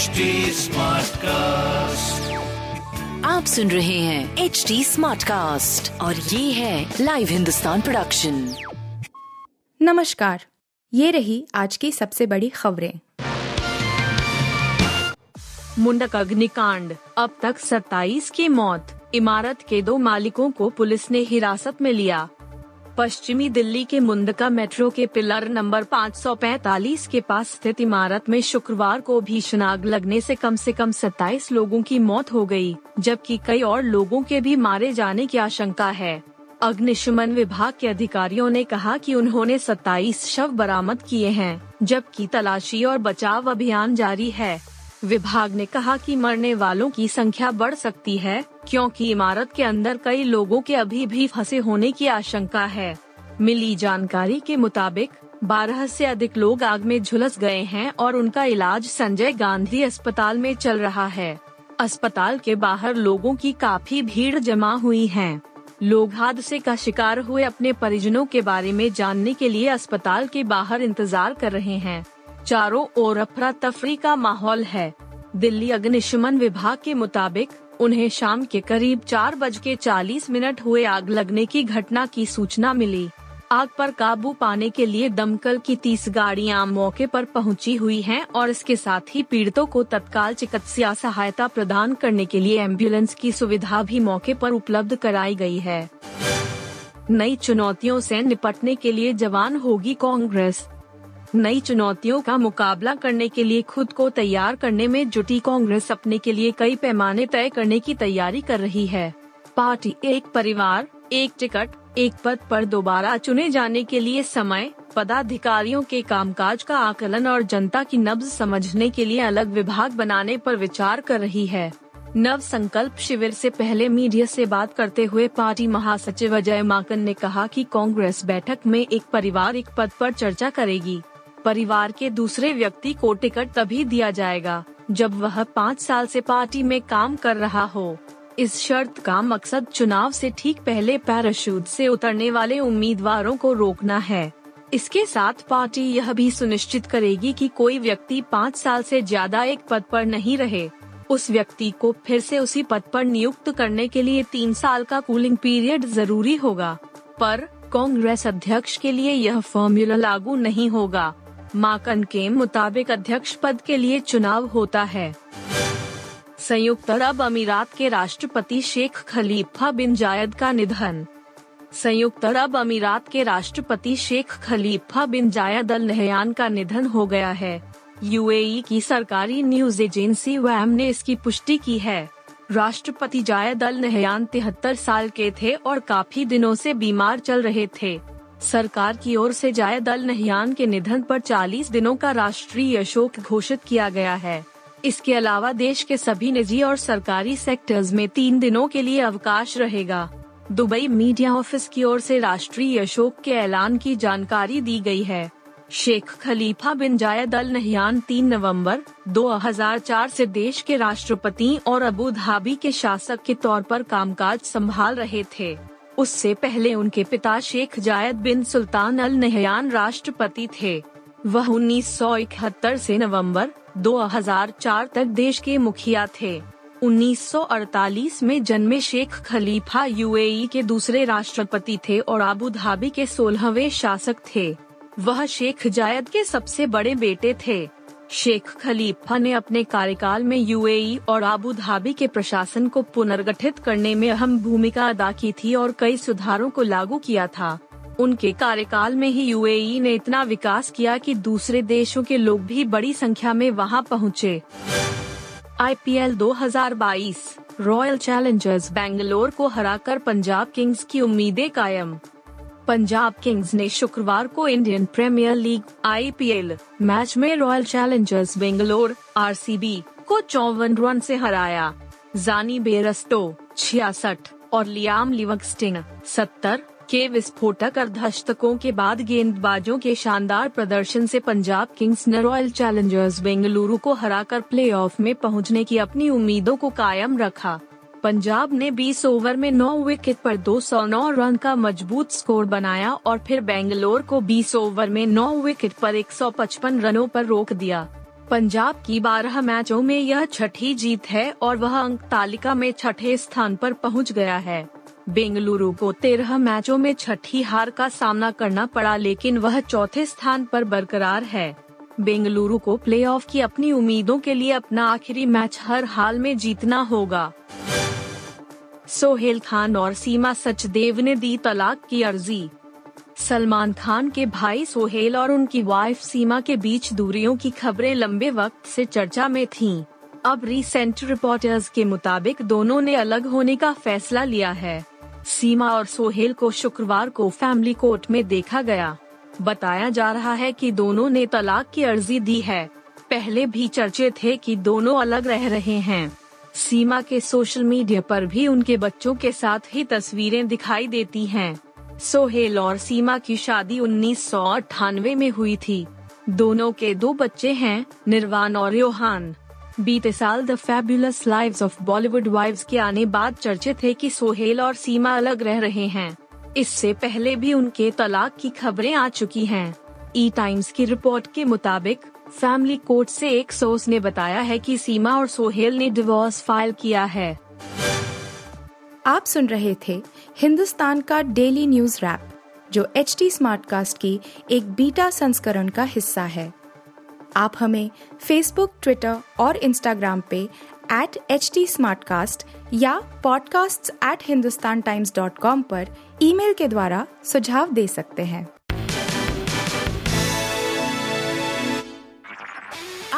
HD cast आप सुन रहे हैं एच डी स्मार्ट कास्ट और ये है लाइव हिंदुस्तान प्रोडक्शन नमस्कार। ये रही आज की सबसे बड़ी खबरें। मुंडक अग्निकांड। अब तक 27 की मौत। इमारत के दो मालिकों को पुलिस ने हिरासत में लिया। पश्चिमी दिल्ली के मुंडका मेट्रो के पिलर नंबर 545 के पास स्थित इमारत में शुक्रवार को भीषण आग लगने से कम से कम 27 लोगों की मौत हो गई, जबकि कई और लोगों के भी मारे जाने की आशंका है। अग्निशमन विभाग के अधिकारियों ने कहा कि उन्होंने 27 शव बरामद किए हैं जबकि तलाशी और बचाव अभियान जारी है। विभाग ने कहा कि मरने वालों की संख्या बढ़ सकती है, क्योंकि इमारत के अंदर कई लोगों के अभी भी फंसे होने की आशंका है। मिली जानकारी के मुताबिक 12 से अधिक लोग आग में झुलस गए हैं और उनका इलाज संजय गांधी अस्पताल में चल रहा है। अस्पताल के बाहर लोगों की काफ़ी भीड़ जमा हुई है। लोग हादसे का शिकार हुए अपने परिजनों के बारे में जानने के लिए अस्पताल के बाहर इंतज़ार कर रहे हैं। चारों ओर अफरा तफरी का माहौल है। दिल्ली अग्निशमन विभाग के मुताबिक, उन्हें शाम के करीब चार बज के चालीस मिनट हुए आग लगने की घटना की सूचना मिली। आग पर काबू पाने के लिए दमकल की तीस गाड़ियाँ मौके पर पहुँची हुई हैं और इसके साथ ही पीड़ितों को तत्काल चिकित्सा सहायता प्रदान करने के लिए एंबुलेंस की सुविधा भी मौके पर उपलब्ध कराई गई है। नई चुनौतियों से निपटने के लिए जवान होगी कांग्रेस। नई चुनौतियों का मुकाबला करने के लिए खुद को तैयार करने में जुटी कांग्रेस अपने के लिए कई पैमाने तय करने की तैयारी कर रही है। पार्टी, एक परिवार, एक टिकट, एक पद पर दोबारा चुने जाने के लिए समय, पदाधिकारियों के कामकाज का आकलन और जनता की नब्ज समझने के लिए अलग विभाग बनाने पर विचार कर रही है। नव संकल्प शिविर से पहले मीडिया से बात करते हुए पार्टी महासचिव अजय माकन ने कहा कि कांग्रेस बैठक में एक परिवार, एक पद पर चर्चा करेगी। परिवार के दूसरे व्यक्ति को टिकट तभी दिया जाएगा, जब वह पाँच साल से पार्टी में काम कर रहा हो। इस शर्त का मकसद चुनाव से ठीक पहले पैराशूट से उतरने वाले उम्मीदवारों को रोकना है। इसके साथ पार्टी यह भी सुनिश्चित करेगी कि कोई व्यक्ति पाँच साल से ज़्यादा एक पद पर नहीं रहे। उस व्यक्ति को फिर से उसी पद पर नियुक्त करने के लिए तीन साल का कूलिंग पीरियड ज़रूरी होगा। पर कांग्रेस अध्यक्ष के लिए यह फॉर्मूला लागू नहीं होगा। माकन के मुताबिक अध्यक्ष पद के लिए चुनाव होता है। संयुक्त अरब अमीरात के राष्ट्रपति शेख खलीफा बिन जायद का निधन। संयुक्त अरब अमीरात के राष्ट्रपति शेख खलीफा बिन जायद अल नहयान का निधन हो गया है। यूएई की सरकारी न्यूज़ एजेंसी वैम ने इसकी पुष्टि की है। राष्ट्रपति जायद अल नहयान तिहत्तर साल के थे और काफ़ी दिनों से बीमार चल रहे थे। सरकार की ओर से जायद अल नहियान के निधन पर 40 दिनों का राष्ट्रीय शोक घोषित किया गया है। इसके अलावा देश के सभी निजी और सरकारी सेक्टर्स में तीन दिनों के लिए अवकाश रहेगा। दुबई मीडिया ऑफ़िस की ओर से राष्ट्रीय शोक के ऐलान की जानकारी दी गई है। शेख खलीफा बिन जायद अल नहियान 3 नवंबर 2004 से देश के राष्ट्रपति और अबू धाबी के शासक के तौर पर कामकाज संभाल रहे थे। उससे पहले उनके पिता शेख जायद बिन सुल्तान अल नहयान राष्ट्रपति थे। वह 1971 से नवंबर 2004 तक देश के मुखिया थे। 1948 में जन्मे शेख खलीफा यूएई के दूसरे राष्ट्रपति थे और आबू धाबी के सोलहवें शासक थे। वह शेख जायद के सबसे बड़े बेटे थे। शेख खलीफा ने अपने कार्यकाल में यूएई और आबू धाबी के प्रशासन को पुनर्गठित करने में अहम भूमिका अदा की थी और कई सुधारों को लागू किया था उनके कार्यकाल में ही यूएई ने इतना विकास किया कि दूसरे देशों के लोग भी बड़ी संख्या में वहाँ पहुँचे। आईपीएल 2022 रॉयल चैलेंजर्स बेंगलोर को हराकर पंजाब किंग्स की उम्मीदें कायम पंजाब किंग्स ने शुक्रवार को Indian Premier League, IPL match में रॉयल चैलेंजर्स बेंगलोर आर को चौवन रन से हराया। जानी बेरस्टो छियासठ, और लियाम लिवक्सटिंग सत्तर, के विस्फोटक अर्धशतकों के बाद गेंदबाजों के शानदार प्रदर्शन से पंजाब किंग्स ने रॉयल चैलेंजर्स बेंगलुरु को हराकर प्लेऑफ में पहुँचने की अपनी उम्मीदों को कायम रखा। पंजाब ने 20 ओवर में 9 विकेट पर 209 रन का मज़बूत स्कोर बनाया और फिर बेंगलोर को 20 ओवर में 9 विकेट पर 155 रनों पर रोक दिया। पंजाब की बारह मैचों में यह छठी जीत है और वह अंक तालिका में छठे स्थान पर पहुँच गया है। बेंगलुरु को तेरह मैचों में छठी हार का सामना करना पड़ा लेकिन वह चौथे स्थान पर बरकरार है। बेंगलुरु को प्लेऑफ की अपनी उम्मीदों के लिए अपना आखिरी मैच हर हाल में जीतना होगा। सोहेल खान और सीमा सचदेव ने दी तलाक की अर्जी। सलमान खान के भाई सोहेल और उनकी वाइफ सीमा के बीच दूरियों की खबरें लंबे वक्त से चर्चा में थीं। अब रिसेंट रिपोर्टर्स के मुताबिक दोनों ने अलग होने का फैसला लिया है। सीमा और सोहेल को शुक्रवार को फैमिली कोर्ट में देखा गया। बताया जा रहा है कि दोनों ने तलाक की अर्जी दी है। पहले भी चर्चे थे कि दोनों अलग रह रहे हैं। सीमा के सोशल मीडिया पर भी उनके बच्चों के साथ ही तस्वीरें दिखाई देती हैं। सोहेल और सीमा की शादी उन्नीस सौ अट्ठानवे में हुई थी दोनों के दो बच्चे हैं, निर्वाण और योहान बीते साल the fabulous lives of Bollywood wives के आने बाद चर्चे थे कि सोहेल और सीमा अलग रह रहे हैं इससे पहले भी उनके तलाक की खबरें आ चुकी हैं। ई टाइम्स की रिपोर्ट के मुताबिक फैमिली कोर्ट से एक सोर्स ने बताया है कि सीमा और सोहेल ने डिवोर्स फ़ाइल किया है। आप सुन रहे थे हिंदुस्तान का डेली न्यूज़ रैप, जो एच टी स्मार्ट कास्ट की एक बीटा संस्करण का हिस्सा है। आप हमें फेसबुक ट्विटर और इंस्टाग्राम पे एट एच टी या podcasts@hindustantimes.com पर ईमेल के द्वारा सुझाव दे सकते हैं।